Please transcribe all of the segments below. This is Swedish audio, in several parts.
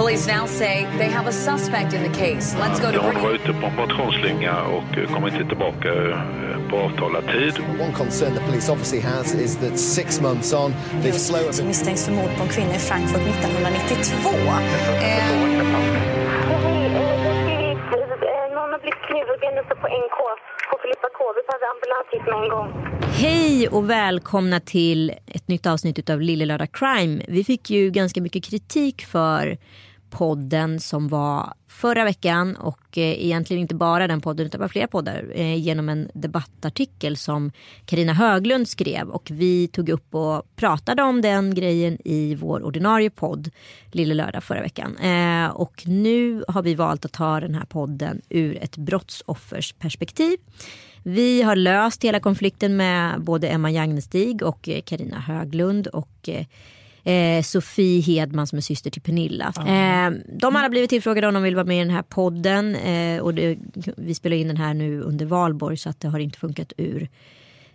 Police now say they have a suspect in the case. Let's go to hon var ute på en motionsslinga och eh, kom inte tillbaka eh, på avtalad tid. One concern the police obviously has is that six months on, this slow of som misstänks för mord på en kvinna i Frankfurt 1992. Eh, Någon har blivit knivhuggen uppe på NK på Filippa K. Vi behöver ambulans hit med en gång. Hej och välkomna till ett nytt avsnitt av Lille Lördag Crime. Vi fick ju ganska mycket kritik för podden som var förra veckan och eh, egentligen inte bara den podden utan bara flera poddar eh, genom en debattartikel som Karina Höglund skrev och vi tog upp och pratade om den grejen i vår ordinarie podd Lille Lördag förra veckan. Eh, och nu har vi valt att ta den här podden ur ett brottsoffers perspektiv. Vi har löst hela konflikten med både Emma Jagnestig och Karina Höglund och eh, Sofie Hedman som är syster till Pernilla. Eh, de har alla blivit tillfrågade om de vill vara med i den här podden eh, och det, vi spelar in den här nu under valborg så att det har inte funkat ur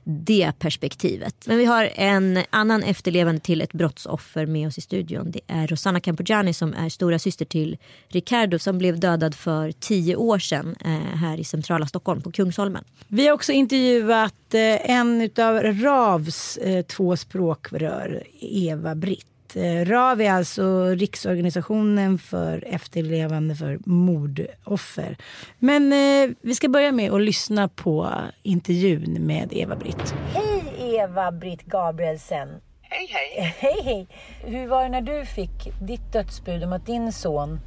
det perspektivet. Men vi har en annan efterlevande till ett brottsoffer med oss i studion. Det är Rosanna Campogiani som är stora syster till Ricardo som blev dödad för tio år sedan eh, här i centrala Stockholm på Kungsholmen. Vi har också intervjuat eh, en av RAVs eh, två språkrör, Eva Britt. Eh, RAV är alltså Riksorganisationen för efterlevande för mordoffer. Men eh, vi ska börja med att lyssna på intervjun med Eva Britt. Hej Eva Britt Gabrielsen. Hej, hej. Hej hej. Hur var det när du fick ditt dödsbud om att din son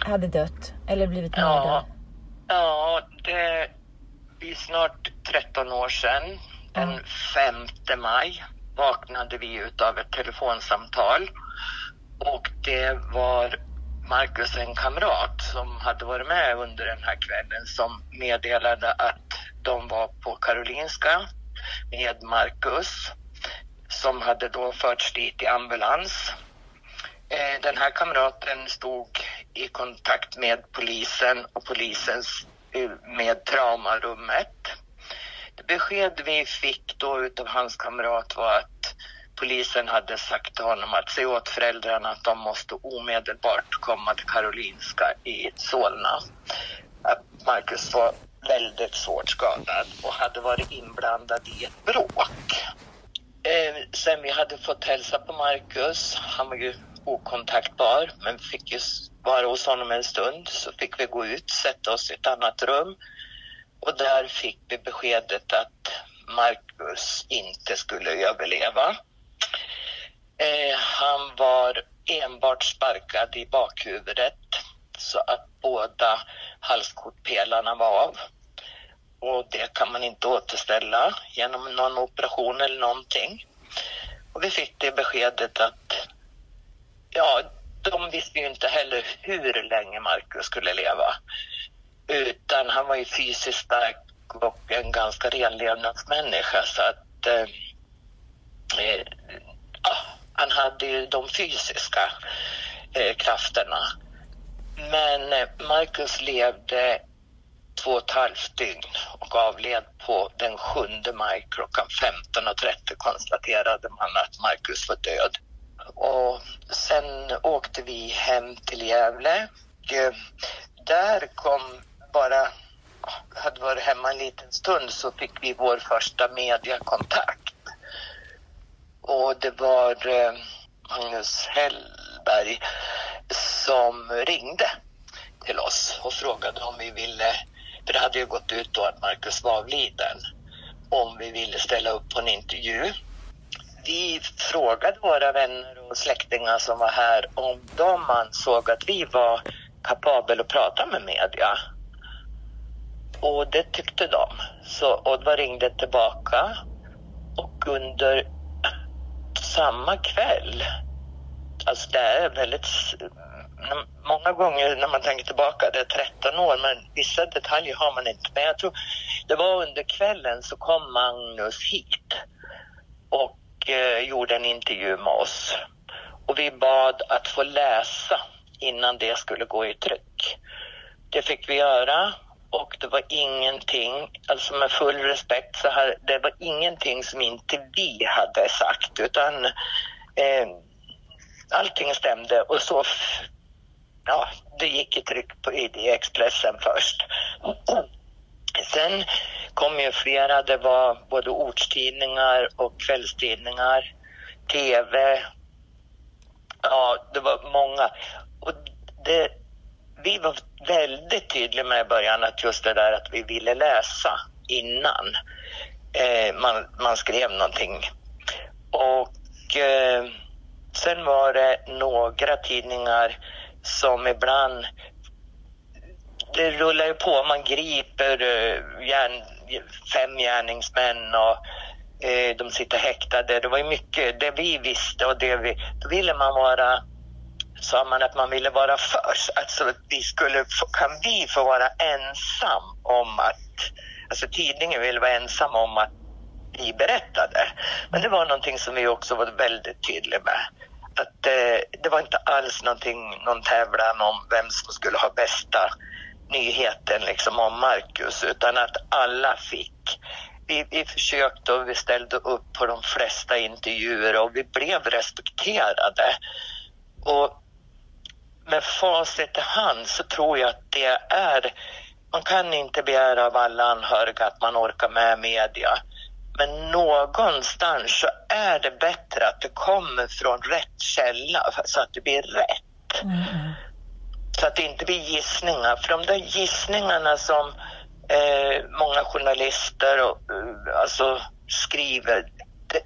hade dött eller blivit mördad? Ja, ja det är snart 13 år sedan. Den 5 maj vaknade vi utav ett telefonsamtal och det var Marcus, en kamrat som hade varit med under den här kvällen som meddelade att de var på Karolinska med Marcus som hade då förts dit i ambulans. Eh, den här kamraten stod i kontakt med polisen och polisens med traumarummet. Besked vi fick då utav hans kamrat var att polisen hade sagt till honom att säga åt föräldrarna att de måste omedelbart komma till Karolinska i Solna. Att Marcus var väldigt svårt skadad och hade varit inblandad i ett bråk. Eh, sen vi hade fått hälsa på Marcus, han var ju okontaktbar, men vi fick ju vara hos honom en stund, så fick vi gå ut, sätta oss i ett annat rum. Och där fick vi beskedet att Marcus inte skulle överleva. Eh, han var enbart sparkad i bakhuvudet så att båda halskotpelarna var av. Och det kan man inte återställa genom någon operation eller någonting. Och vi fick det beskedet att ja, de visste ju inte heller hur länge Marcus skulle leva. Utan han var ju fysiskt stark och en ganska ren levnadsmänniska, så att eh, eh, ja, han hade ju de fysiska eh, krafterna. Men eh, Marcus levde två och ett halvt dygn och avled på den 7 maj klockan 15.30 konstaterade man att Marcus var död. Och sen åkte vi hem till Gävle. Och, eh, Där kom bara, ah, hade varit hemma en liten stund så fick vi vår första mediakontakt. Och det var eh, Magnus Hellberg som ringde till oss och frågade om vi ville, för det hade ju gått ut då att Marcus var avliden, om vi ville ställa upp på en intervju. Vi frågade våra vänner och släktingar som var här om de ansåg att vi var kapabel att prata med media. Och det tyckte de. Så Oddvar ringde tillbaka och under samma kväll, alltså det är väldigt många gånger när man tänker tillbaka, det är 13 år, men vissa detaljer har man inte. Men jag tror det var under kvällen så kom Magnus hit och eh, gjorde en intervju med oss. Och vi bad att få läsa innan det skulle gå i tryck. Det fick vi göra och det var ingenting, alltså med full respekt så här, det var ingenting som inte vi hade sagt utan eh, allting stämde och så ja, det gick i tryck på, i Expressen först. Sen kom ju flera, det var både ortstidningar och kvällstidningar, tv. Ja, det var många. Och det, vi var väldigt tydliga med i början att just det där att vi ville läsa innan eh, man, man skrev någonting. Och eh, sen var det några tidningar som ibland... Det rullar ju på, man griper eh, järn, fem gärningsmän och eh, de sitter häktade. Det var ju mycket det vi visste och det vi... Då ville man vara sa man att man ville vara först. Alltså vi skulle, kan vi få vara ensam om att, alltså tidningen ville vara ensam om att vi berättade. Men det var någonting som vi också var väldigt tydliga med att eh, det var inte alls någonting, någon tävlan om vem som skulle ha bästa nyheten liksom om Marcus utan att alla fick. Vi, vi försökte och vi ställde upp på de flesta intervjuer och vi blev respekterade. Och med facit i hand så tror jag att det är, man kan inte begära av alla anhöriga att man orkar med media. Men någonstans så är det bättre att det kommer från rätt källa så att det blir rätt. Mm. Så att det inte blir gissningar. För de där gissningarna som eh, många journalister och, uh, alltså, skriver, det,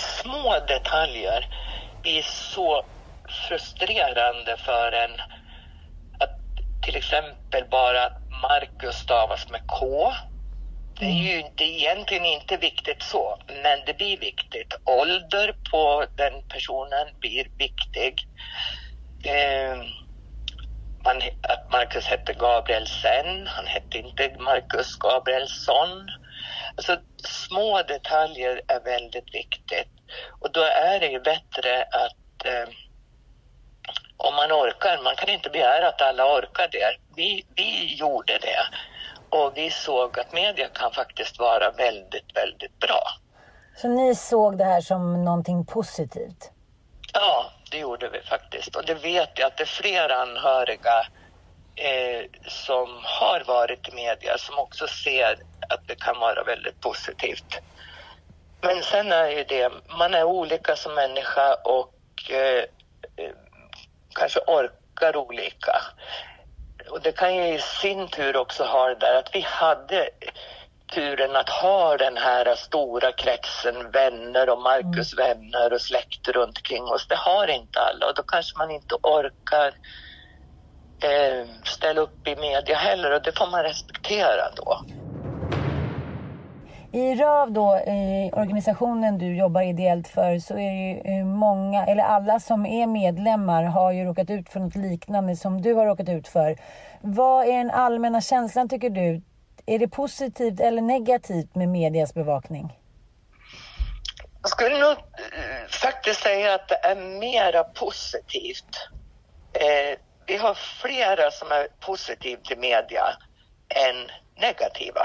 små detaljer blir så frustrerande för en att till exempel bara att Marcus stavas med K det är ju inte, egentligen inte viktigt så, men det blir viktigt. Ålder på den personen blir viktig. Eh, man, att Marcus hette Gabrielsen, han hette inte Marcus Gabrielsson. Alltså, små detaljer är väldigt viktigt. Och då är det ju bättre att eh, om man orkar, man kan inte begära att alla orkar det. Vi, vi gjorde det. Och vi såg att media kan faktiskt vara väldigt, väldigt bra. Så ni såg det här som någonting positivt? Ja, det gjorde vi faktiskt. Och det vet jag att det är flera anhöriga eh, som har varit i media som också ser att det kan vara väldigt positivt. Men sen är ju det, man är olika som människa och eh, kanske orkar olika och det kan ju i sin tur också ha det där att vi hade turen att ha den här stora kretsen vänner och Markus mm. vänner och släkt runt omkring oss. Det har inte alla och då kanske man inte orkar eh, ställa upp i media heller och det får man respektera då. I RÖV, då, i organisationen du jobbar ideellt för, så är det ju eh, många, eller alla som är medlemmar har ju råkat ut för något liknande som du har råkat ut för. Vad är den allmänna känslan tycker du? Är det positivt eller negativt med medias bevakning? Jag skulle nog eh, faktiskt säga att det är mera positivt. Eh, vi har flera som är positiva till media än negativa.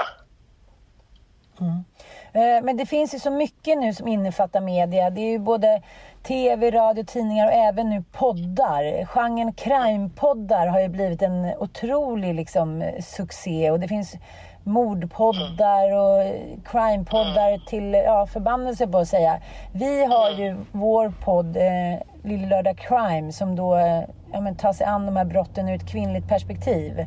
Mm. Eh, men det finns ju så mycket nu som innefattar media. Det är ju både tv, radio, tidningar och även nu poddar. Genren crime-poddar har ju blivit en otrolig liksom, succé och det finns mordpoddar och crime-poddar till ja, förbannelse på att säga. Vi har ju vår podd eh, Lille Lördag Crime som då eh, ja, men, tar sig an de här brotten ur ett kvinnligt perspektiv.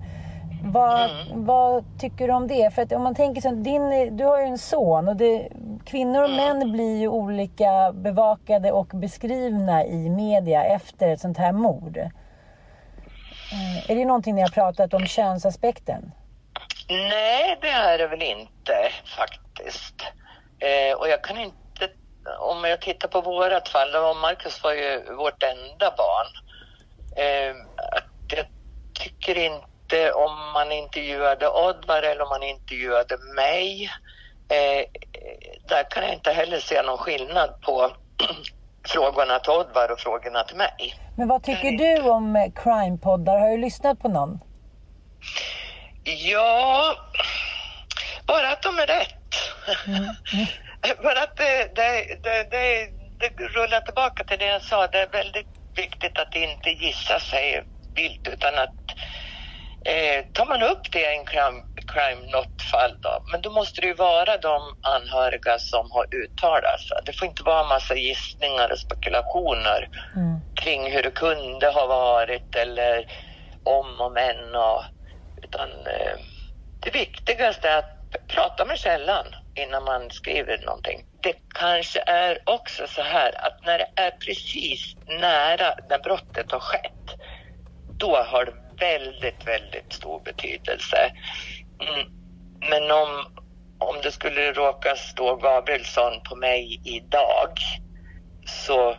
Vad, vad tycker du om det? För att om man tänker så, din, du har ju en son och det, kvinnor och män blir ju olika bevakade och beskrivna i media efter ett sånt här mord. Eh, Är det någonting ni har pratat om, könsaspekten? Nej, det är det väl inte faktiskt. Eh, och jag kan inte, om jag tittar på vårat fall, då Marcus var ju vårt enda barn. Eh, att jag tycker inte om man intervjuade Oddvar eller om man intervjuade mig. Eh, där kan jag inte heller se någon skillnad på frågorna till Oddvar och frågorna till mig. Men vad tycker du om eh, crime-poddar? Har du lyssnat på någon? Ja, bara att de är rätt. bara att det, det, det, det, det rullar tillbaka till det jag sa. Det är väldigt viktigt att inte gissa sig vilt utan att eh, tar man upp det i en crime, crime not-fall då, men då måste det ju vara de anhöriga som har uttalat sig. Det får inte vara en massa gissningar och spekulationer kring hur det kunde ha varit eller om och men och utan eh, det viktigaste är att prata med källan innan man skriver någonting. Det kanske är också så här att när det är precis nära när brottet har skett, då har det väldigt, väldigt stor betydelse. Mm. Men om, om det skulle råka stå Gabrielsson på mig idag så,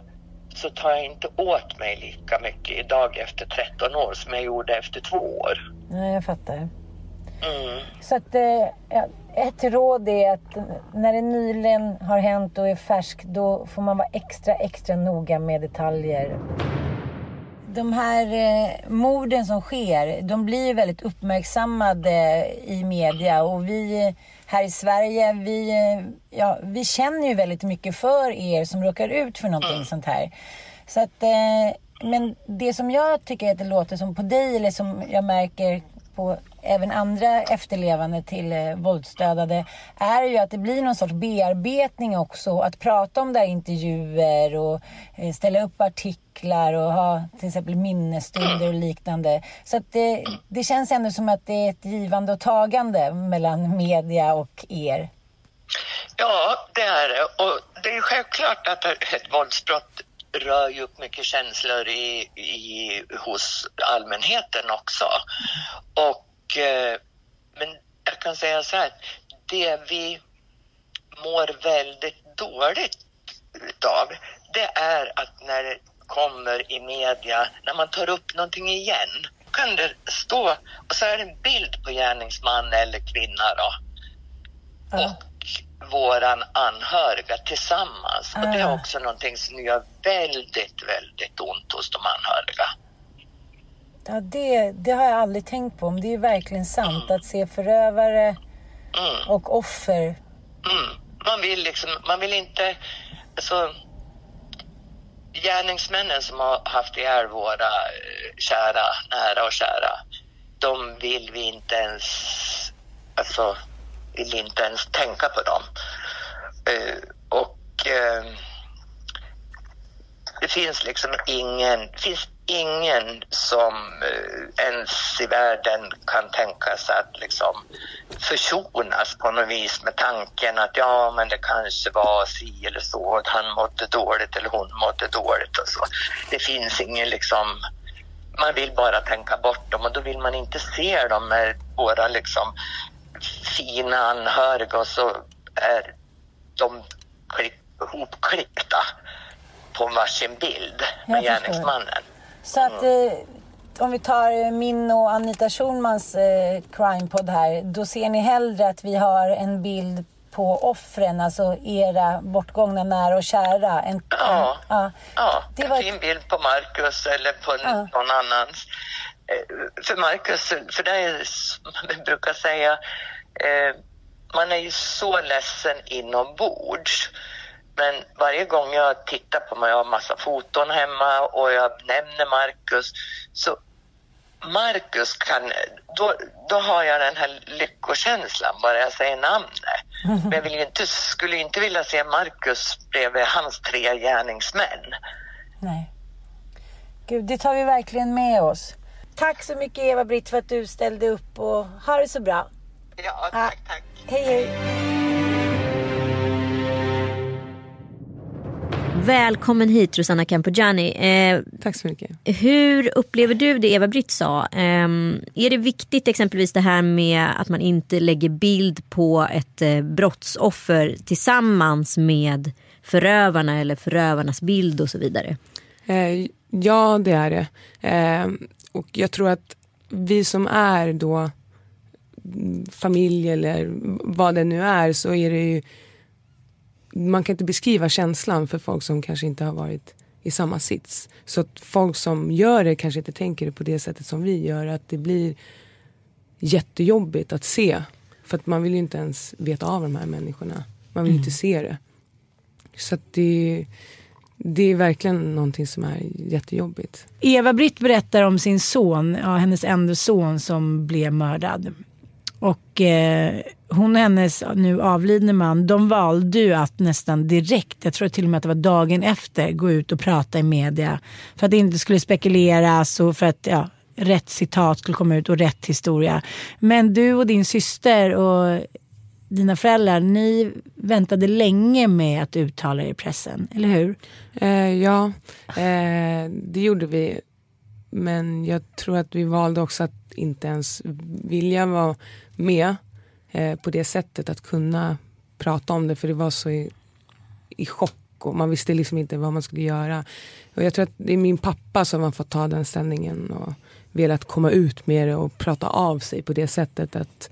så tar jag inte åt mig lika mycket idag efter 13 år som jag gjorde efter två år. Nej, jag fattar. Mm. Så att, eh, ett råd är att när det nyligen har hänt och är färskt, då får man vara extra, extra noga med detaljer. De här eh, morden som sker, de blir väldigt uppmärksammade i media och vi eh, här i Sverige, vi, eh, ja, vi känner ju väldigt mycket för er som råkar ut för någonting sånt här. Så att, eh, men det som jag tycker att det låter som på dig, eller som jag märker på även andra efterlevande till eh, våldsdödade är ju att det blir någon sorts bearbetning också. Att prata om det här intervjuer och eh, ställa upp artiklar och ha till exempel minnesstunder och liknande. Så att det, det känns ändå som att det är ett givande och tagande mellan media och er. Ja, det är det. Och det är självklart att ett våldsbrott rör ju upp mycket känslor i, i, hos allmänheten också. Och, eh, men jag kan säga så här, det vi mår väldigt dåligt utav, det är att när det kommer i media, när man tar upp någonting igen, kan det stå, och så är det en bild på gärningsman eller kvinna då. Och våran anhöriga tillsammans. Och det är också någonting som gör väldigt, väldigt ont hos de anhöriga. Ja, det, det har jag aldrig tänkt på. Men det är ju verkligen sant att se förövare och offer. Mm. Man vill liksom, man vill inte, alltså gärningsmännen som har haft ihjäl våra eh, kära, nära och kära, de vill vi inte ens, alltså vill inte ens tänka på dem. Eh, och eh, det finns liksom ingen, finns ingen som eh, ens i världen kan tänka sig att liksom försonas på något vis med tanken att ja, men det kanske var si eller så, att han mådde dåligt eller hon mådde dåligt och så. Det finns ingen liksom, man vill bara tänka bort dem och då vill man inte se dem med våra liksom fina anhöriga och så är de klipp, hopklippta på varsin bild med gärningsmannen. Så att eh, om vi tar eh, min och Anita Schulmans eh, crime-podd här. Då ser ni hellre att vi har en bild på offren, alltså era bortgångna nära och kära. En, Ja. ja. Ja, Det en var- fin bild på Marcus eller på Ja. någon annans. Eh, För Marcus, för det är som vi brukar säga, eh, man är ju så ledsen inombords. Men varje gång jag tittar på mig, jag har massa foton hemma och jag nämner Marcus, så Marcus kan, då, då har jag den här lyckokänslan bara jag säger namnet. Men jag vill inte, skulle inte vilja se Marcus bredvid hans tre gärningsmän. Nej. Gud, det tar vi verkligen med oss. tack så mycket Eva-Britt för att du ställde upp och ha det så bra. Ja, tack, tack. Hej, hej. Välkommen hit Rosanna Campogiani. Eh, Tack så mycket. hur upplever du det Eva-Britt sa? Eh, är det viktigt exempelvis det här med att man inte lägger bild på ett eh, brottsoffer tillsammans med förövarna eller förövarnas bild och så vidare? Eh, ja, det är det. Eh, och jag tror att vi som är då mm, familj eller vad det nu är så är det ju man kan inte beskriva känslan för folk som kanske inte har varit i samma sits. Så att folk som gör det kanske inte tänker det på det sättet som vi gör. Att det blir jättejobbigt att se. För att man vill ju inte ens veta av de här människorna. Man vill Mm. inte se det. Så att det, det är verkligen någonting som är jättejobbigt. Eva-Britt berättar om sin son, ja, hennes enda son som blev mördad. Och eh, hon och hennes nu avlidne man, de valde ju att nästan direkt, jag tror till och med att det var dagen efter, gå ut och prata i media. För att det inte skulle spekuleras och för att ja, rätt citat skulle komma ut och rätt historia. Men du och din syster och dina föräldrar, ni väntade länge med att uttala er i pressen, eller hur? Eh, ja, eh, det gjorde vi. Men jag tror att vi valde också att inte ens vilja vara med eh, på det sättet att kunna prata om det för det var så i, i chock och man visste liksom inte vad man skulle göra. Och jag tror att det är min pappa som har fått ta den ställningen och velat komma ut med det och prata av sig på det sättet att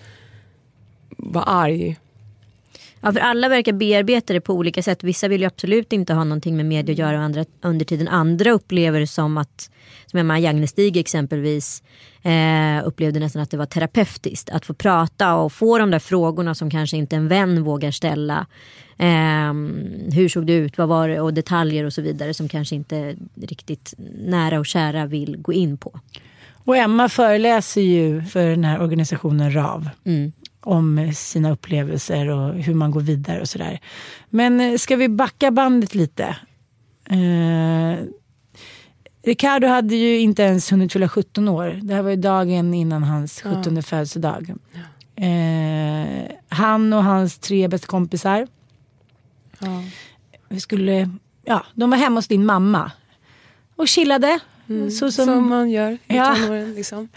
vara arg. Ja, för alla verkar bearbeta det på olika sätt. Vissa vill ju absolut inte ha någonting med media att göra andra, under tiden. Andra upplever det som att, som Emma Jagnestig exempelvis, eh, upplevde nästan att det var terapeutiskt. Att få prata och få de där frågorna som kanske inte en vän vågar ställa. Eh, hur såg det ut, vad var det och detaljer och så vidare som kanske inte riktigt nära och kära vill gå in på. Och Emma föreläser ju för den här organisationen RAV. Mm. Om sina upplevelser och hur man går vidare och sådär. Men eh, ska vi backa bandet lite? Eh, Ricardo hade ju inte ens hunnit fylla 17 år. Det här var ju dagen innan hans 17 födelsedag. Eh, han och hans tre bästa kompisar. Vi skulle, ja, de var hemma hos din mamma. Och chillade. Så som, Som man gör i Ja. tonåren. Liksom.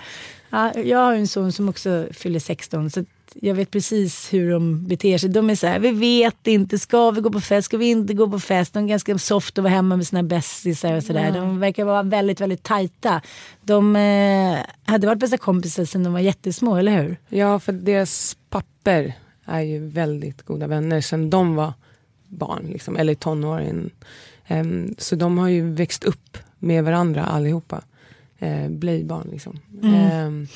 Ja, jag har en son som också fyller 16 så jag vet precis hur de beter sig. De är så här, vi vet inte, ska vi gå på fest, ska vi inte gå på fest? De är ganska soft att vara hemma med sina bästisar och sådär. Ja. De verkar vara väldigt, väldigt tajta. De eh, hade varit bästa kompisar sedan de var jättesmå, eller hur? Ja, för deras papper är ju väldigt goda vänner sen de var barn, liksom, eller tonåren. Em, så de har ju växt upp med varandra allihopa. Uh, Blöjbarn liksom. Mm. Em,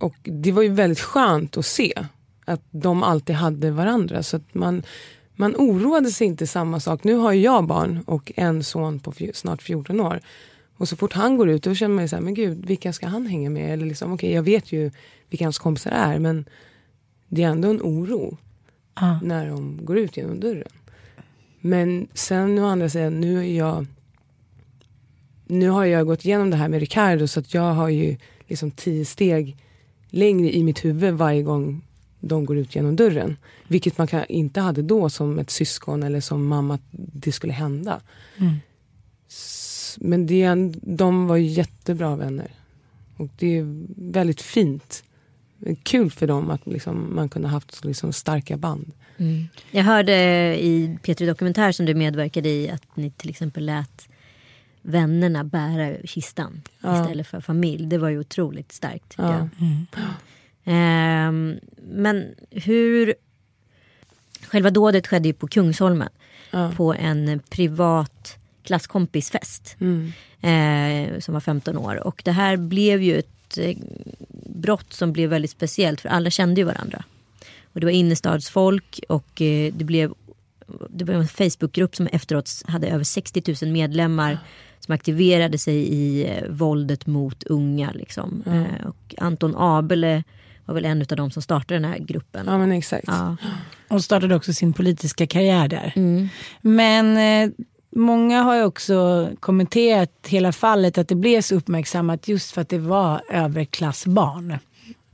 och det var ju väldigt skönt att se att de alltid hade varandra. Så att man, man oroade sig inte samma sak. Nu har ju jag barn och en son på snart 14 år. Och så fort han går ut då känner man ju så här, men gud, vilka ska han hänga med? Eller liksom, okej, jag vet ju vilka hans kompisar är, men det är ändå en oro Ja. när de går ut genom dörren. Men sen å andra sidan, nu är jag nu har jag gått igenom det här med Ricardo så att jag har ju liksom tio steg längre i mitt huvud varje gång de går ut genom dörren. Vilket man inte hade då som ett syskon eller som mamma att det skulle hända. Mm. Men det de var jättebra vänner. Och det är väldigt fint. Kul för dem att liksom, man kunde haft liksom starka band. Jag hörde i P3 Dokumentär som du medverkade i att ni till exempel lät vännerna bära kistan Ja. istället för familj. Det var ju otroligt starkt. Ja. jag. Ehm, men hur... Själva dådet skedde ju på Kungsholmen. Ja. På en privat klasskompisfest. Mm. Eh, som var 15 år. Och det här blev ju ett eh, brott som blev väldigt speciellt. För alla kände ju varandra. Och det var innerstadsfolk och eh, det blev det var en Facebookgrupp som efteråt hade över 60 000 medlemmar som aktiverade sig i eh, våldet mot unga. Liksom. Ja. Eh, och Anton Abele var väl en av de som startade den här gruppen. Ja men exakt. Ja. Och startade också sin politiska karriär där. Mm. Men eh, många har ju också kommenterat hela fallet att det blev så uppmärksammat just för att det var överklassbarn.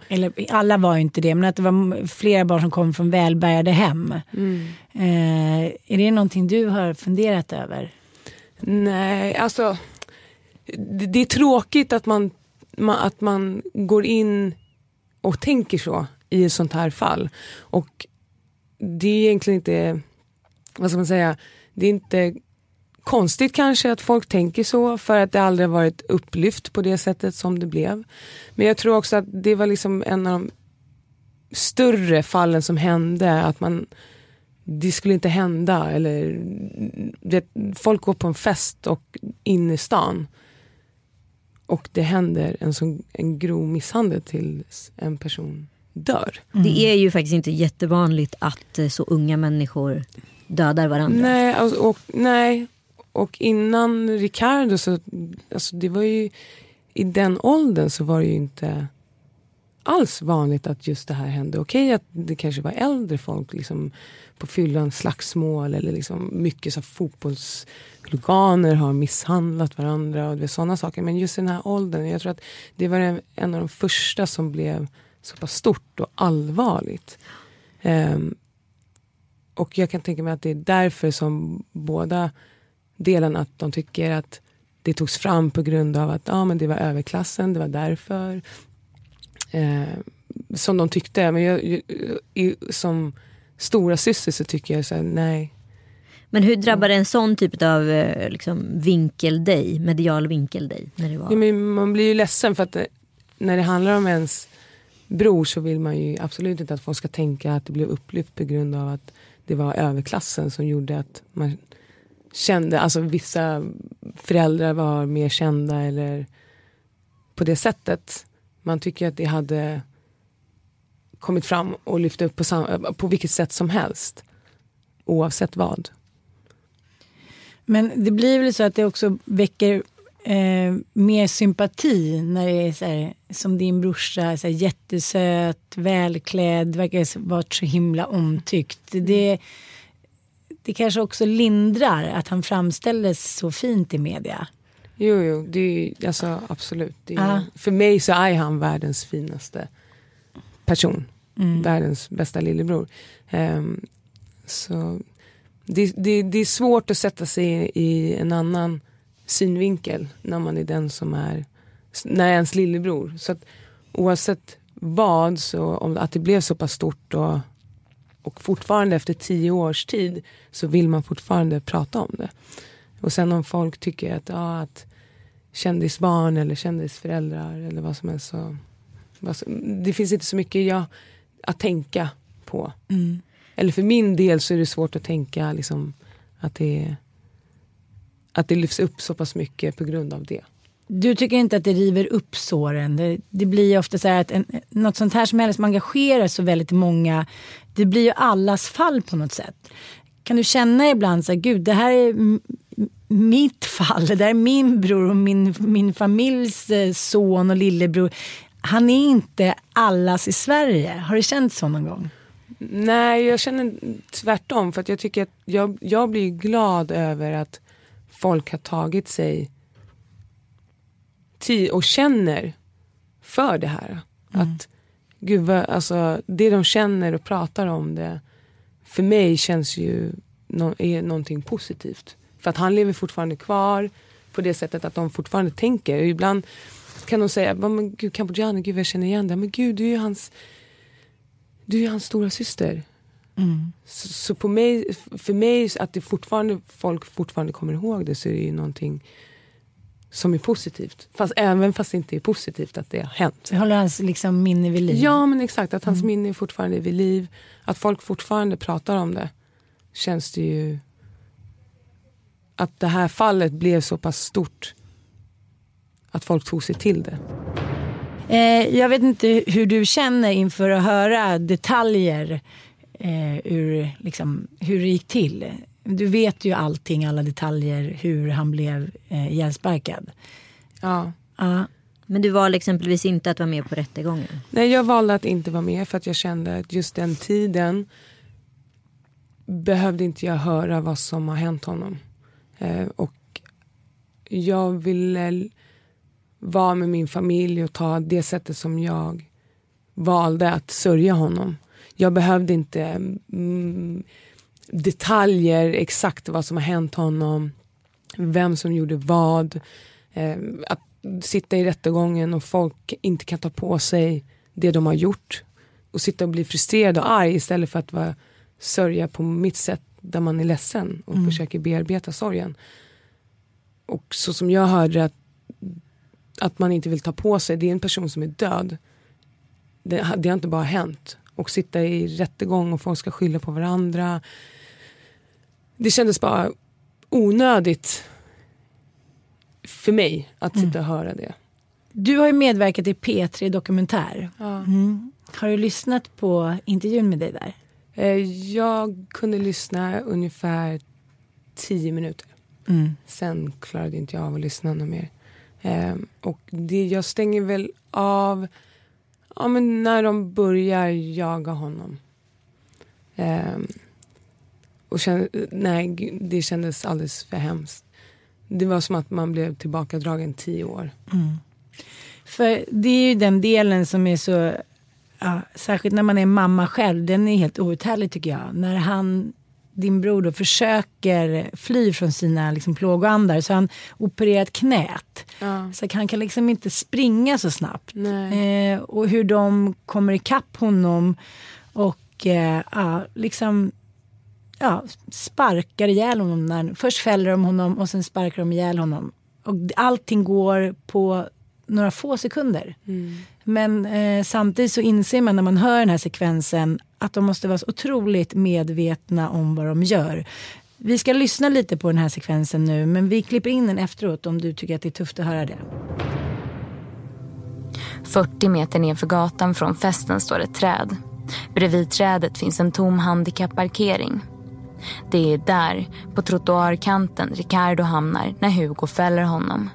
Eller alla var ju inte det, men att det var flera barn som kom från välbärgade hem. Mm. Eh, är det någonting du har funderat över? Nej, alltså det, det är tråkigt att man, man, att man går in och tänker så i ett sånt här fall. Och det är egentligen inte, vad ska man säga, det är inte konstigt kanske att folk tänker så för att det aldrig varit upplyft på det sättet som det blev. Men jag tror också att det var liksom en av de större fallen som hände. Att man, det skulle inte hända. Eller, vet, folk går på en fest och in i stan och det händer en, sån, en grov misshandel till en person dör. Mm. Det är ju faktiskt inte jättevanligt att eh, så unga människor dödar varandra. Nej, alltså, och, nej. och innan Ricardo så, alltså det var ju i den åldern så var det ju inte alls vanligt att just det här hände. Okej att det kanske var äldre folk liksom, på fyllan, slagsmål eller liksom mycket så fotbollshuliganer har misshandlat varandra och sådana saker. Men just i den här åldern, jag tror att det var en av de första som blev så pass stort och allvarligt. Um, och jag kan tänka mig att det är därför som båda delarna, att de tycker att det togs fram på grund av att ah, men det var överklassen, det var därför. Eh, som de tyckte. Men jag, jag, som stora syster så tycker jag så här, nej. Men hur drabbar en sån typ av eh, liksom, vinkel dig, medial vinkel dig? När det var? Ja, men man blir ju ledsen för att det, när det handlar om ens bror så vill man ju absolut inte att folk ska tänka att det blev upplyft på grund av att det var överklassen som gjorde att man kände, alltså vissa föräldrar var mer kända eller på det sättet. Man tycker att det hade kommit fram och lyft upp på, på vilket sätt som helst. Oavsett vad. Men det blir väl så att det också väcker eh, mer sympati när det är så här, som din brorsa, så här, jättesöt, välklädd, verkar vara så himla omtyckt. Det, det kanske också lindrar att han framställdes så fint i media. Jo, jo, det är, alltså, absolut. Det är, för mig så är han världens finaste person. Mm. Världens bästa lillebror. Um, så det, det, det, är svårt att sätta sig i en annan synvinkel när man är den som är, när ens lillebror. Så att oavsett vad, så om att det blev så pass stort och, och fortfarande efter tio års tid så vill man fortfarande prata om det. Och sen om folk tycker att, ja, att kändisbarn eller kändisföräldrar eller vad som helst. Så, det finns inte så mycket jag, att tänka på. Mm. Eller för min del så är det svårt att tänka liksom, att, det, att det lyfts upp så pass mycket på grund av det. Du tycker inte att det river upp såren? Det, det blir ofta så här att en, något sånt här som helst som engagerar så väldigt många, det blir ju allas fall på något sätt. Kan du känna ibland så här, gud det här är mitt fall, det här är min bror och min, min familjs eh, son och lillebror. Han är inte allas i Sverige. Har det känts så någon gång? Nej, jag känner tvärtom. För att jag tycker att jag, jag blir glad över att folk har tagit sig tid och känner för det här. Mm. Att gud vad, alltså, det de känner och pratar om det för mig känns ju no, är någonting positivt. För att han lever fortfarande kvar på det sättet att de fortfarande tänker. Och ibland kan de säga, men gud Kampuchean, gud jag känner igen det. Men gud, du är ju hans, du är hans stora syster. Mm. Så, så, på mig, för mig, att det fortfarande, folk fortfarande kommer ihåg det så är det ju någonting som är positivt. Fast, även fast det inte är positivt att det har hänt. Det håller hans liksom, minne vid liv? Ja men exakt, att hans mm. minne fortfarande är vid liv. Att folk fortfarande pratar om det. Känns det ju... Att det här fallet blev så pass stort. Att folk tog sig till det. Eh, jag vet inte hur du känner inför att höra detaljer eh, ur liksom, hur det gick till. Du vet ju allting, alla detaljer, hur han blev eh, ihjälsparkad. Ja. ja. Men du valde exempelvis inte att vara med på rättegången? Nej, jag valde att inte vara med för att jag kände att just den tiden behövde inte jag höra vad som har hänt honom. Eh, och jag ville eh, vara med min familj och ta det sättet som jag valde att sörja honom. Jag behövde inte mm, detaljer, exakt vad som har hänt honom, vem som gjorde vad. Eh, att sitta i rättegången och folk inte kan ta på sig det de har gjort och sitta och bli frustrerad och arg istället för att vara, sörja på mitt sätt där man är ledsen och mm. försöker bearbeta sorgen. Och så som jag hörde att, att man inte vill ta på sig, det är en person som är död. Det, det har inte bara hänt. Och sitta i rättegång och folk ska skylla på varandra. Det kändes bara onödigt för mig att sitta mm. och höra det. Du har ju medverkat i P3 Dokumentär. Ja. Mm. Har du lyssnat på intervjun med dig där? Eh, jag kunde lyssna ungefär tio minuter. Mm. Sen klarade inte jag av att lyssna något mer. Ehm, och det, jag stänger väl av ja, men när de börjar jaga honom. Ehm, och kände, nej, det kändes alldeles för hemskt. Det var som att man blev tillbakadragen tio år. Mm. För det är ju den delen som är så, ja, särskilt när man är mamma själv, den är helt outhärdlig tycker jag. När han, din bror då, försöker fly från sina liksom, plågoandar så har han opererat knät. Ja. Så han kan liksom inte springa så snabbt. Eh, och hur de kommer ikapp honom och eh, ja, liksom ja, sparkar ihjäl honom. När, först fäller de honom och sen sparkar de ihjäl honom. Och allting går på några få sekunder. Mm. Men eh, samtidigt så inser man när man hör den här sekvensen att de måste vara så otroligt medvetna om vad de gör. Vi ska lyssna lite på den här sekvensen nu men vi klipper in den efteråt om du tycker att det är tufft att höra det. 40 meter nedför gatan från festen står ett träd. Bredvid trädet finns en tom handikapparkering. Det är där, på trottoarkanten, Ricardo hamnar när Hugo fäller honom.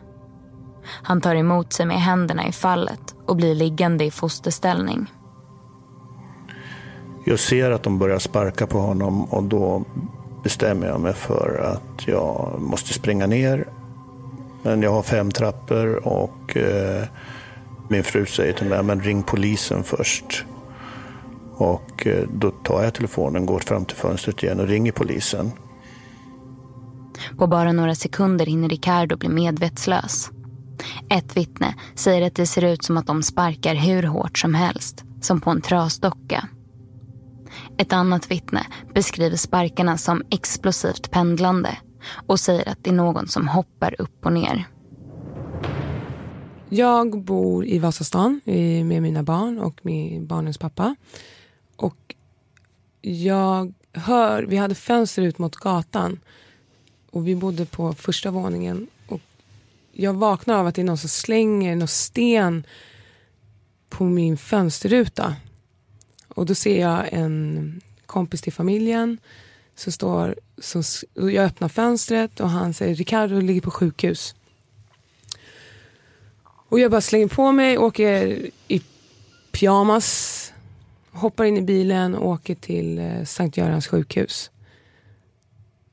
Han tar emot sig med händerna i fallet och blir liggande i fosterställning. Jag ser att de börjar sparka på honom och då bestämmer jag mig för att jag måste springa ner. Men jag har fem trappor och eh, min fru säger till mig, men ring polisen först. Och eh, då tar jag telefonen, går fram till fönstret igen och ringer polisen. På bara några sekunder hinner Ricardo bli medvetslös. Ett vittne säger att det ser ut som att de sparkar hur hårt som helst, som på en trasdocka. Ett annat vittne beskriver sparkarna som explosivt pendlande och säger att det är någon som hoppar upp och ner. Jag bor i Vasastan med mina barn och med barnens pappa. Och jag hör, vi hade fönster ut mot gatan och vi bodde på första våningen. Jag vaknar av att det är någon som slänger någon sten på min fönsterruta. Och då ser jag en kompis till familjen som står, som, jag öppnar fönstret och han säger Ricardo ligger på sjukhus. Och jag bara slänger på mig, åker i pyjamas hoppar in i bilen och åker till eh, Sankt Görans sjukhus.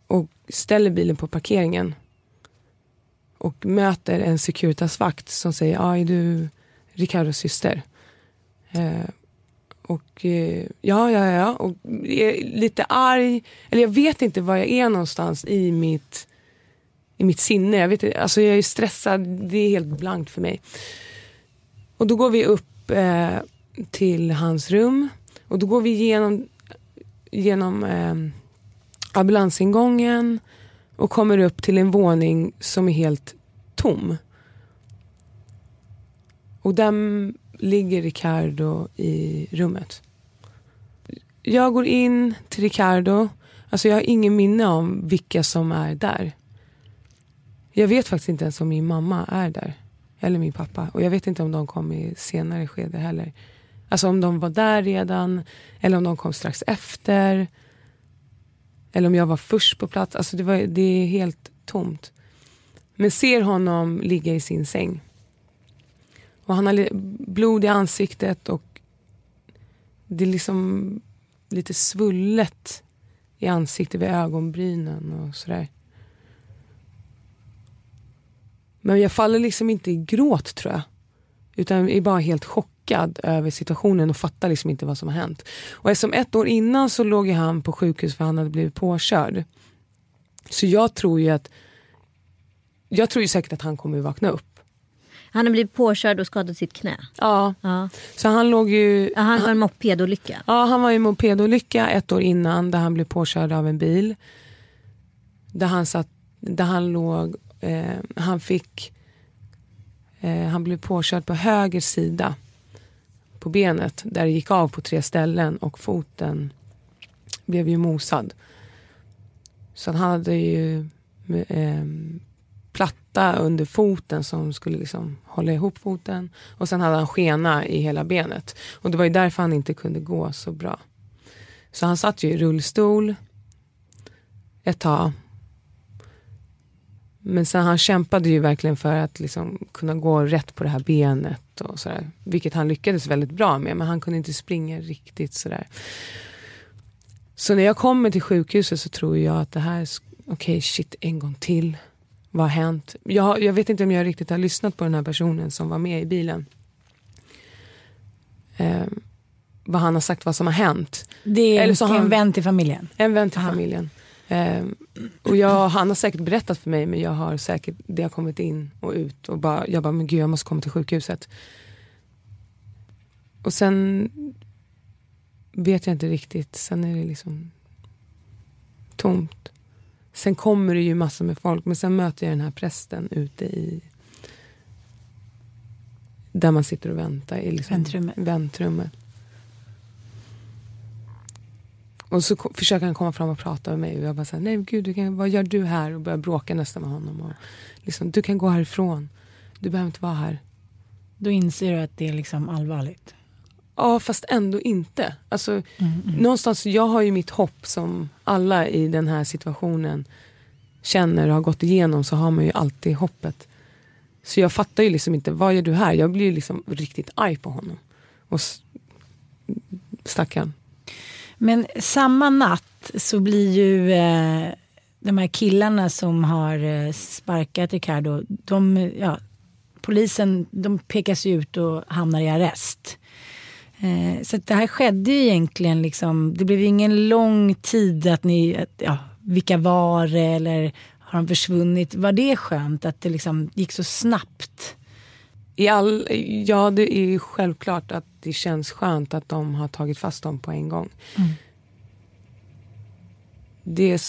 Och ställer bilen på parkeringen. Och möter en Securitas-vakt som säger, ja är du Ricardos syster? Eh, och eh, ja, ja, ja. Och är lite arg. Eller jag vet inte var jag är någonstans i mitt, i mitt sinne. Jag, vet, alltså jag är stressad, det är helt blankt för mig. Och då går vi upp eh, till hans rum. Och då går vi igenom, genom eh, ambulansingången och kommer upp till en våning som är helt tom. Och där ligger Ricardo i rummet. Jag går in till Ricardo. Alltså jag har ingen minne om vilka som är där. Jag vet faktiskt inte ens om min mamma är där. Eller min pappa. Och jag vet inte om de kom i senare skede heller. Alltså om de var där redan, eller om de kom strax efter. Eller om jag var först på plats. Alltså det, var, det är helt tomt. Men ser honom ligga i sin säng. Och han har blod i ansiktet och det är liksom lite svullet i ansiktet vid ögonbrynen och sådär. Men jag faller liksom inte i gråt tror jag. Utan är bara helt chockad över situationen och fattar liksom inte vad som har hänt. Och eftersom ett år innan så låg han på sjukhus för han hade blivit påkörd. Så jag tror ju att jag tror ju säkert att han kommer att vakna upp. Han har blivit påkörd och skadat sitt knä. Ja. ja. Så han låg ju... Ja, han var en mopedolycka. Ja, han var i en mopedolycka ett år innan där han blev påkörd av en bil. Där han satt, där han låg, eh, han fick, eh, han blev påkörd på höger sida på benet där det gick av på tre ställen och foten blev ju mosad. Så han hade ju eh, platta under foten som skulle liksom hålla ihop foten. Och sen hade han skena i hela benet. Och det var ju därför han inte kunde gå så bra. Så han satt ju i rullstol ett tag. Men sen han kämpade ju verkligen för att liksom kunna gå rätt på det här benet. Och sådär, vilket han lyckades väldigt bra med. Men han kunde inte springa riktigt sådär. Så när jag kommer till sjukhuset så tror jag att det här, okej okay, shit en gång till. Vad har hänt? Jag, jag vet inte om jag riktigt har lyssnat på den här personen som var med i bilen. Eh, vad han har sagt, vad som har hänt. Det är Eller så en han, vän till familjen? En vän till Aha. familjen. Eh, och jag, han har säkert berättat för mig men jag har säkert, det har kommit in och ut och bara, jag bara, men gud jag måste komma till sjukhuset. Och sen vet jag inte riktigt, sen är det liksom tomt. Sen kommer det ju massor med folk men sen möter jag den här prästen ute i där man sitter och väntar i liksom väntrummet. väntrummet. Och så försöker han komma fram och prata med mig och jag bara säger nej gud du kan, vad gör du här? Och börjar bråka nästan med honom. Och liksom, du kan gå härifrån. Du behöver inte vara här. Då inser du att det är liksom allvarligt? Ja fast ändå inte. Alltså, mm, mm. Någonstans, jag har ju mitt hopp som alla i den här situationen känner och har gått igenom så har man ju alltid hoppet. Så jag fattar ju liksom inte, vad gör du här? Jag blir liksom riktigt arg på honom. Och stackarn. Men samma natt så blir ju eh, de här killarna som har eh, sparkat Ricardo, de, ja, polisen de pekas ut och hamnar i arrest. Eh, så det här skedde ju egentligen, liksom, det blev ju ingen lång tid att ni, ja, vilka var det eller har de försvunnit? Var det skönt att det liksom gick så snabbt? I all, ja, det är självklart att det känns skönt att de har tagit fast dem på en gång. Mm. Det,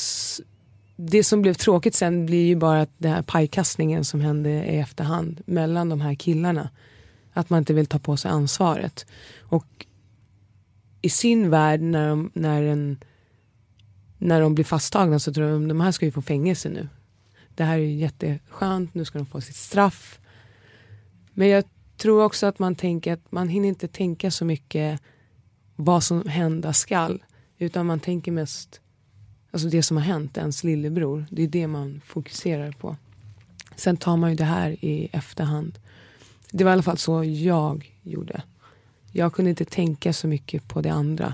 det som blev tråkigt sen blir ju bara att den här pajkastningen som hände i efterhand mellan de här killarna. Att man inte vill ta på sig ansvaret. Och i sin värld när de, när en, när de blir fasttagna så tror de att de här ska ju få fängelse nu. Det här är jätteskönt, nu ska de få sitt straff. Men jag tror också att man tänker att man hinner inte tänka så mycket vad som hända skall. Utan man tänker mest, alltså det som har hänt ens lillebror. Det är det man fokuserar på. Sen tar man ju det här i efterhand. Det var i alla fall så jag gjorde. Jag kunde inte tänka så mycket på det andra.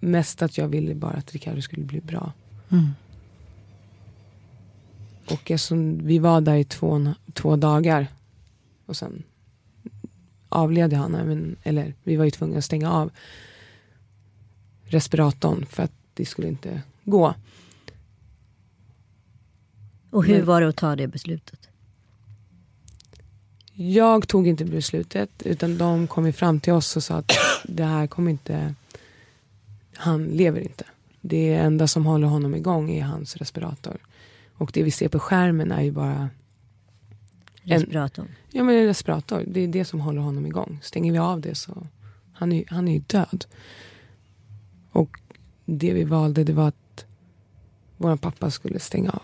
Mest att jag ville bara att Ricardo skulle bli bra. Mm. Och eftersom vi var där i två, två dagar och sen avled han. Men, eller vi var ju tvungna att stänga av respiratorn för att det skulle inte gå. Och hur men, var det att ta det beslutet? Jag tog inte beslutet utan de kom fram till oss och sa att det här kommer inte, han lever inte. Det enda som håller honom igång är hans respirator. Och det vi ser på skärmen är ju bara Respiratorn? ja men en respirator. Det är det som håller honom igång. Stänger vi av det så han är han är ju död. Och det vi valde det var att vår pappa skulle stänga av.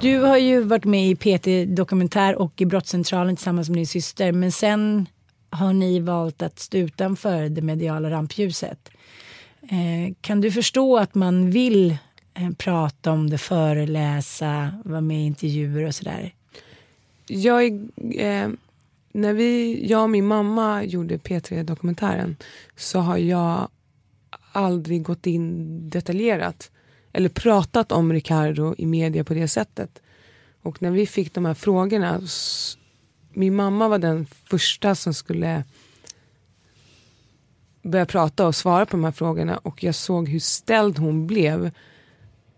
Du har ju varit med i PT Dokumentär och i Brottscentralen tillsammans med din syster. Men sen har ni valt att stå utanför det mediala rampljuset. Eh, kan du förstå att man vill Eh, prata om det, föreläsa, vara med i intervjuer och sådär? Jag, eh, när vi, jag och min mamma gjorde P3 Dokumentären så har jag aldrig gått in detaljerat eller pratat om Ricardo i media på det sättet. Och när vi fick de här frågorna, min mamma var den första som skulle börja prata och svara på de här frågorna och jag såg hur ställd hon blev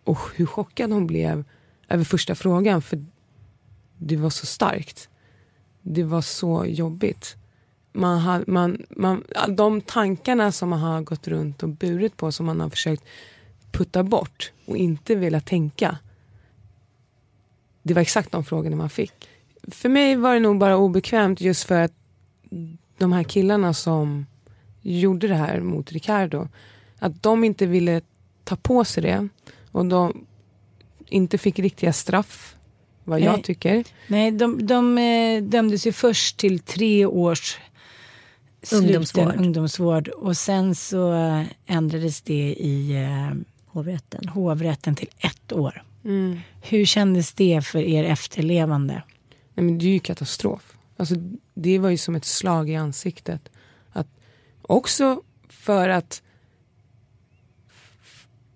och hur chockad hon blev över första frågan för det var så starkt. Det var så jobbigt. Man har, man, man, de tankarna som man har gått runt och burit på som man har försökt putta bort och inte velat tänka. Det var exakt de frågorna man fick. För mig var det nog bara obekvämt just för att de här killarna som gjorde det här mot Ricardo, att de inte ville ta på sig det och de inte fick riktiga straff, vad jag tycker. Nej, de, de eh, dömdes ju först till tre års ungdomsvård. ungdomsvård och sen så eh, ändrades det i eh, hovrätten. hovrätten till ett år. Mm. Hur kändes det för er efterlevande? Nej, men det är ju katastrof. Alltså, det var ju som ett slag i ansiktet. Att, också för att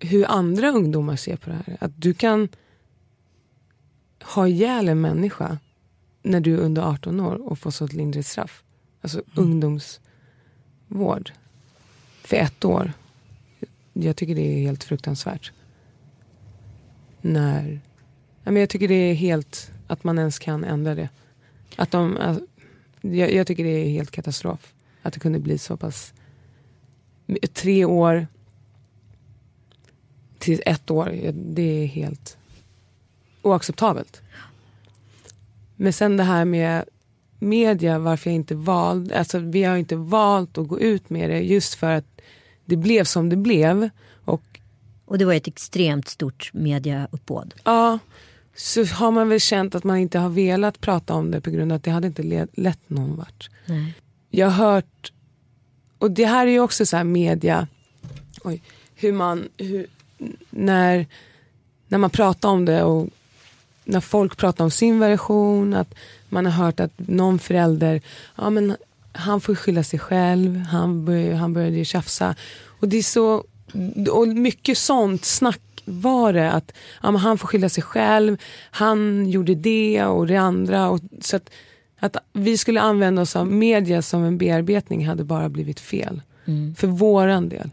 hur andra ungdomar ser på det här. Att du kan ha ihjäl en människa när du är under 18 år och få så ett lindrigt straff. Alltså mm. ungdomsvård. För ett år. Jag tycker det är helt fruktansvärt. När... Jag tycker det är helt... Att man ens kan ändra det. Att de, alltså, jag, jag, tycker det är helt katastrof. Att det kunde bli så pass... Tre år till ett år. Det är helt oacceptabelt. Men sen det här med media, varför jag inte valde, alltså vi har inte valt att gå ut med det just för att det blev som det blev. Och, och det var ett extremt stort mediauppbåd. Ja, så har man väl känt att man inte har velat prata om det på grund av att det hade inte lett någon vart. Nej. Jag har hört, och det här är ju också så här media, oj, hur man, hur, när, när man pratar om det och när folk pratar om sin version, att man har hört att någon förälder, ja men han får skylla sig själv, han, bör, han började tjafsa. Och det är så, och mycket sånt snack var det att ja, men han får skylla sig själv, han gjorde det och det andra. Och, så att, att vi skulle använda oss av media som en bearbetning hade bara blivit fel. Mm. För våran del.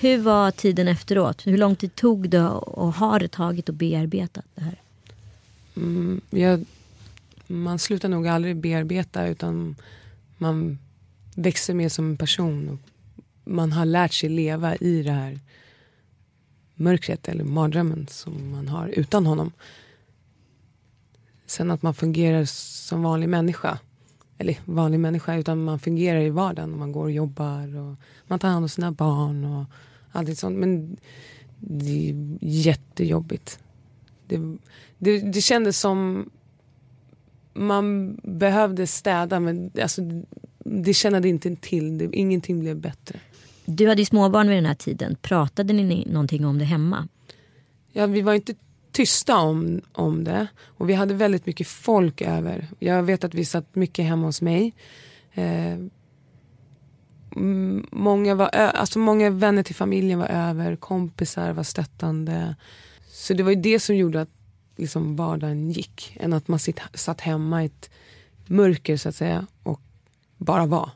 Hur var tiden efteråt? Hur lång tid tog det och har det tagit att bearbeta det här? Mm, jag, man slutar nog aldrig bearbeta utan man växer mer som en person. Och man har lärt sig leva i det här mörkret eller mardrömmen som man har utan honom. Sen att man fungerar som vanlig människa. Eller vanlig människa, utan man fungerar i vardagen. Man går och jobbar och man tar hand om sina barn och allt sånt. Men det är jättejobbigt. Det, det, det kändes som man behövde städa men alltså, det kände inte till. Det, ingenting blev bättre. Du hade ju småbarn vid den här tiden. Pratade ni någonting om det hemma? Ja, vi var inte tysta om, om det. Och vi hade väldigt mycket folk över. Jag vet att vi satt mycket hemma hos mig. Eh, många, var, alltså många vänner till familjen var över, kompisar var stöttande. Så det var ju det som gjorde att liksom vardagen gick. Än att man sitt, satt hemma i ett mörker så att säga och bara var.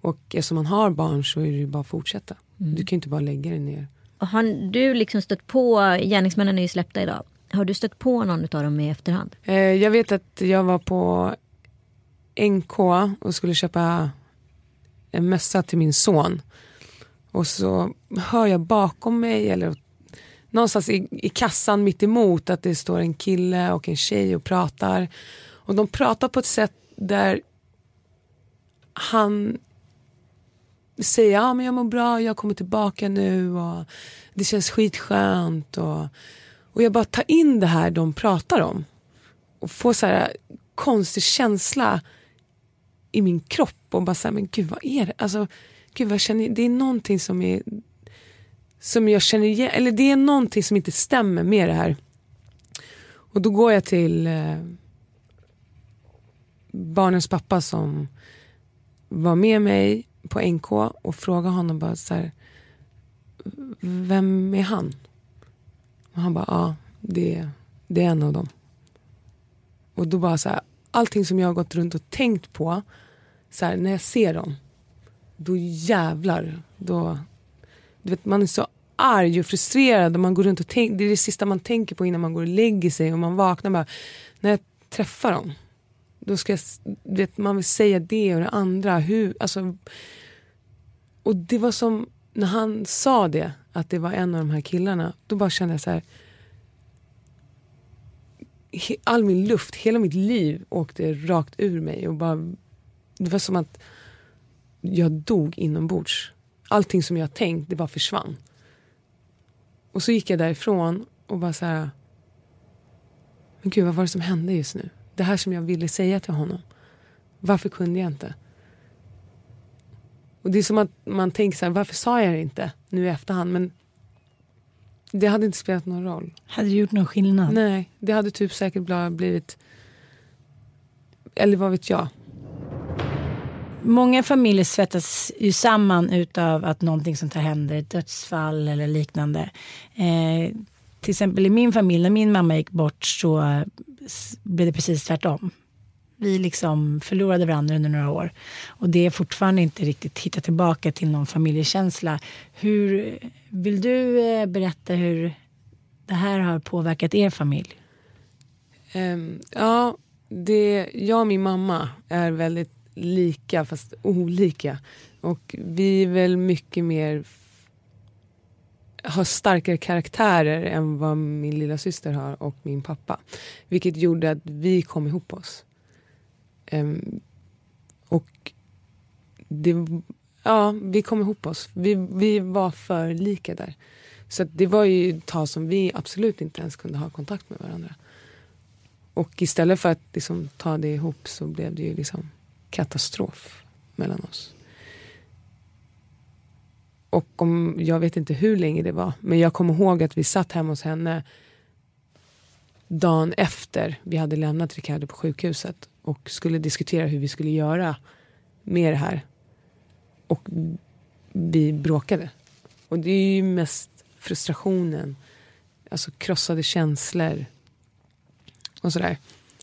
Och eftersom man har barn så är det ju bara att fortsätta. Mm. Du kan inte bara lägga dig ner. Har du liksom stött på, gärningsmännen är ju släppta idag. Har du stött på någon av dem i efterhand? Eh, jag vet att jag var på NK och skulle köpa en mössa till min son. Och så hör jag bakom mig eller någonstans i, i kassan mitt emot att det står en kille och en tjej och pratar. Och de pratar på ett sätt där han säger ah, men jag mår bra, jag kommer tillbaka nu och det känns skitskönt. Och, och jag bara tar in det här de pratar om. Och får så här konstig känsla i min kropp och bara säga men gud vad är det? Alltså, gud, vad känner, det är någonting som är som jag känner igen, eller det är någonting som inte stämmer med det här. Och då går jag till eh, barnens pappa som var med mig på NK och frågade honom bara så här, vem är han? Och han bara, ja, det, det är en av dem. Och då bara så här, allting som jag har gått runt och tänkt på, så här, när jag ser dem, då jävlar, då... Du vet, man är så arg och frustrerad och man går runt och tänker, det är det sista man tänker på innan man går och lägger sig och man vaknar bara, när jag träffar dem, då ska jag, vet, man vill säga det och det andra, hur, alltså. Och det var som, när han sa det, att det var en av de här killarna, då bara kände jag så här, all min luft, hela mitt liv åkte rakt ur mig. Och bara, det var som att jag dog inombords. Allting som jag tänkt, det bara försvann. Och så gick jag därifrån och bara så här... Men gud, vad var det som hände just nu? Det här som jag ville säga till honom. Varför kunde jag inte? Och det är som att man tänker så här, varför sa jag det inte nu i efterhand? Men det hade inte spelat någon roll. Hade det gjort någon skillnad? Nej, det hade typ säkert blivit... Eller vad vet jag. Många familjer svettas ju samman utav att någonting sånt här händer, dödsfall eller liknande. Eh, till exempel i min familj, när min mamma gick bort så blev det precis tvärtom. Vi liksom förlorade varandra under några år. Och det är fortfarande inte riktigt hittat tillbaka till någon familjekänsla. Hur, vill du eh, berätta hur det här har påverkat er familj? Um, ja, det, jag och min mamma är väldigt lika fast olika. Och vi är väl mycket mer har starkare karaktärer än vad min lilla syster har och min pappa. Vilket gjorde att vi kom ihop oss. Um, och det, ja, vi kom ihop oss. Vi, vi var för lika där. Så det var ju ett tag som vi absolut inte ens kunde ha kontakt med varandra. Och istället för att liksom ta det ihop så blev det ju liksom katastrof mellan oss. Och om, jag vet inte hur länge det var, men jag kommer ihåg att vi satt hemma hos henne dagen efter vi hade lämnat Ricardo på sjukhuset och skulle diskutera hur vi skulle göra med det här. Och vi bråkade. Och det är ju mest frustrationen, alltså krossade känslor och sådär.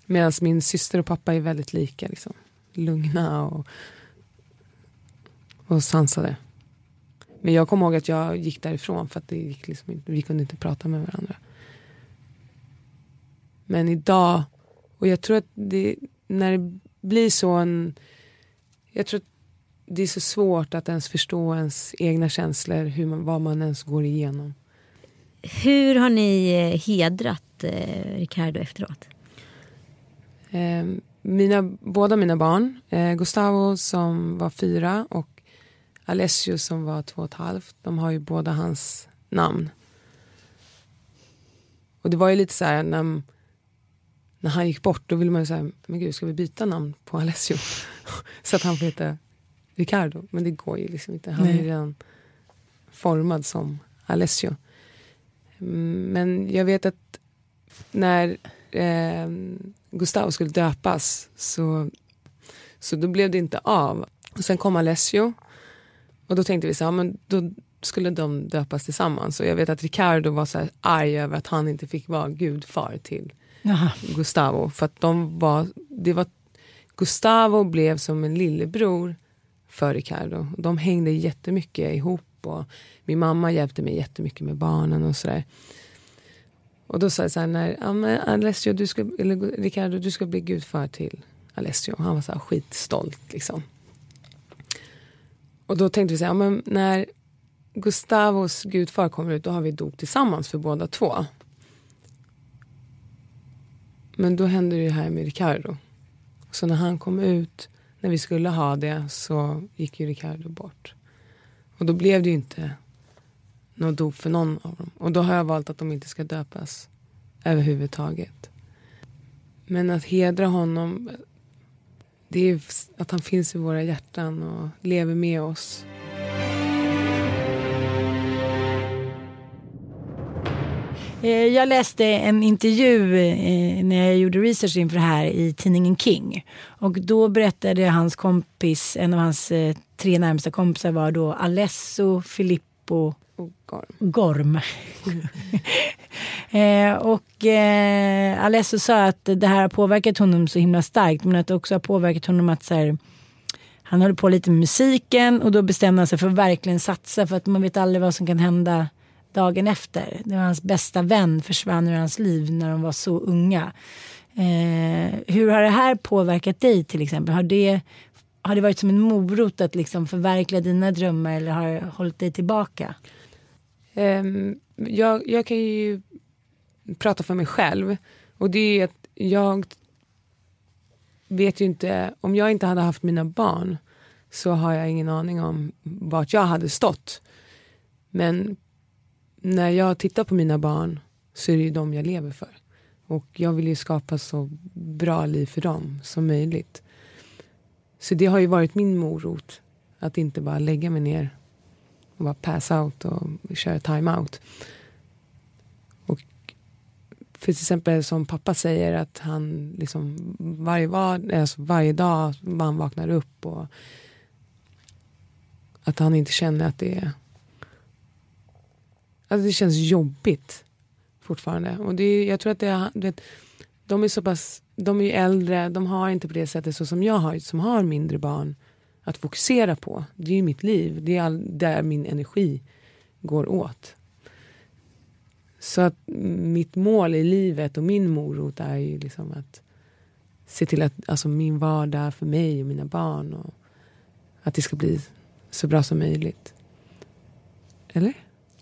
Medan min syster och pappa är väldigt lika. Liksom. Lugna och, och sansade. Men jag kommer ihåg att jag gick därifrån för att det gick liksom inte, vi kunde inte prata med varandra. Men idag, och jag tror att det, när det blir så en... Jag tror att det är så svårt att ens förstå ens egna känslor, hur man, vad man ens går igenom. Hur har ni eh, hedrat eh, Ricardo efteråt? Eh, mina, båda mina barn, eh, Gustavo som var fyra och Alessio som var två och ett halvt, de har ju båda hans namn. Och det var ju lite så här när, när han gick bort, då ville man ju säga, men gud ska vi byta namn på Alessio? så att han får heta Ricardo. Men det går ju liksom inte, han Nej. är redan formad som Alessio. Men jag vet att när eh, Gustavo skulle döpas så, så då blev det inte av. Och sen kom Alessio och då tänkte vi så här, men då skulle de döpas tillsammans. Och jag vet att Ricardo var så här arg över att han inte fick vara gudfar till Jaha. Gustavo. För att de var, det var, Gustavo blev som en lillebror för Ricardo. De hängde jättemycket ihop och min mamma hjälpte mig jättemycket med barnen och sådär. Och då sa jag så här, när, Alessio, du ska, eller Ricardo, du ska bli gudfar till Alessio. Han var så här skitstolt liksom. Och då tänkte vi så här, ja, men när Gustavos gudfar kommer ut, då har vi dop tillsammans för båda två. Men då hände det här med Ricardo. Så när han kom ut, när vi skulle ha det, så gick ju Ricardo bort. Och då blev det ju inte något dop för någon av dem. Och då har jag valt att de inte ska döpas överhuvudtaget. Men att hedra honom, det är att han finns i våra hjärtan och lever med oss. Eh, jag läste en intervju eh, när jag gjorde research inför det här i tidningen King. Och då berättade hans kompis, en av hans eh, tre närmsta kompisar var då Alesso, Filippo Filippo och Gorm. Gorm. eh, och eh, Alesso sa att det här har påverkat honom så himla starkt men att det också har påverkat honom att så här, han höll på lite med musiken och då bestämde han sig för att verkligen satsa för att man vet aldrig vad som kan hända dagen efter. Det var hans bästa vän försvann ur hans liv när de var så unga. Eh, hur har det här påverkat dig till exempel? Har det, har det varit som en morot att liksom förverkliga dina drömmar eller har det hållit dig tillbaka? Um, jag, jag kan ju prata för mig själv och det är att jag vet ju inte, om jag inte hade haft mina barn så har jag ingen aning om vart jag hade stått. Men när jag tittar på mina barn så är det ju dem jag lever för. Och jag vill ju skapa så bra liv för dem som möjligt. Så det har ju varit min morot. Att inte bara lägga mig ner och bara pass out och köra time-out. Och för till exempel som pappa säger att han liksom varje, var, alltså varje dag man vaknar upp och att han inte känner att det är Alltså det känns jobbigt fortfarande. Och det, jag tror att det, det, de är så pass, de är äldre, de har inte på det sättet så som jag har, som har mindre barn att fokusera på. Det är ju mitt liv, det är all, där min energi går åt. Så att mitt mål i livet och min morot är ju liksom att se till att alltså min vardag för mig och mina barn och att det ska bli så bra som möjligt. Eller?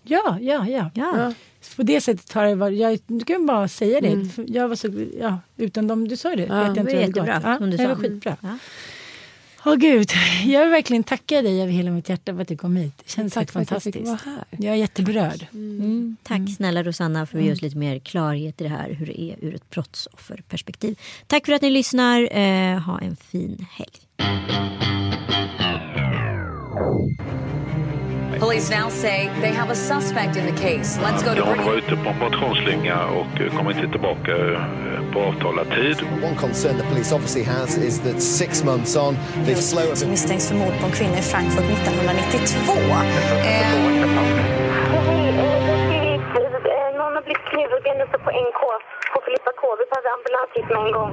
Ja, ja, ja. ja. På det sättet har det varit. Jag, du kan bara säga det. Mm. Jag var så, ja, utan dem, du sa det. Ja, vet jag det var jättebra. Ja, som du det var skitbra. Ja. Åh gud, jag vill verkligen tacka dig över hela mitt hjärta för att du kom hit. Det känns helt fantastiskt. Jag, jag är jätteberörd. Mm. Mm. Tack mm. snälla Rosanna för att ge oss lite mer klarhet i det här hur det är ur ett brottsofferperspektiv. Tack för att ni lyssnar. Eh, ha en fin helg. Police now say they have a suspect in the case. Let's go to Hon var ute på en motionsslinga och kom inte tillbaka eh, på avtalad tid. One concern the police obviously has is that six months on they've slowed... Som misstänks för mord på en kvinna i Frankfurt 1992. Eh... Någon har blivit knivhuggen uppe på NK på Filippa K. Vi behöver ambulans hit med en gång.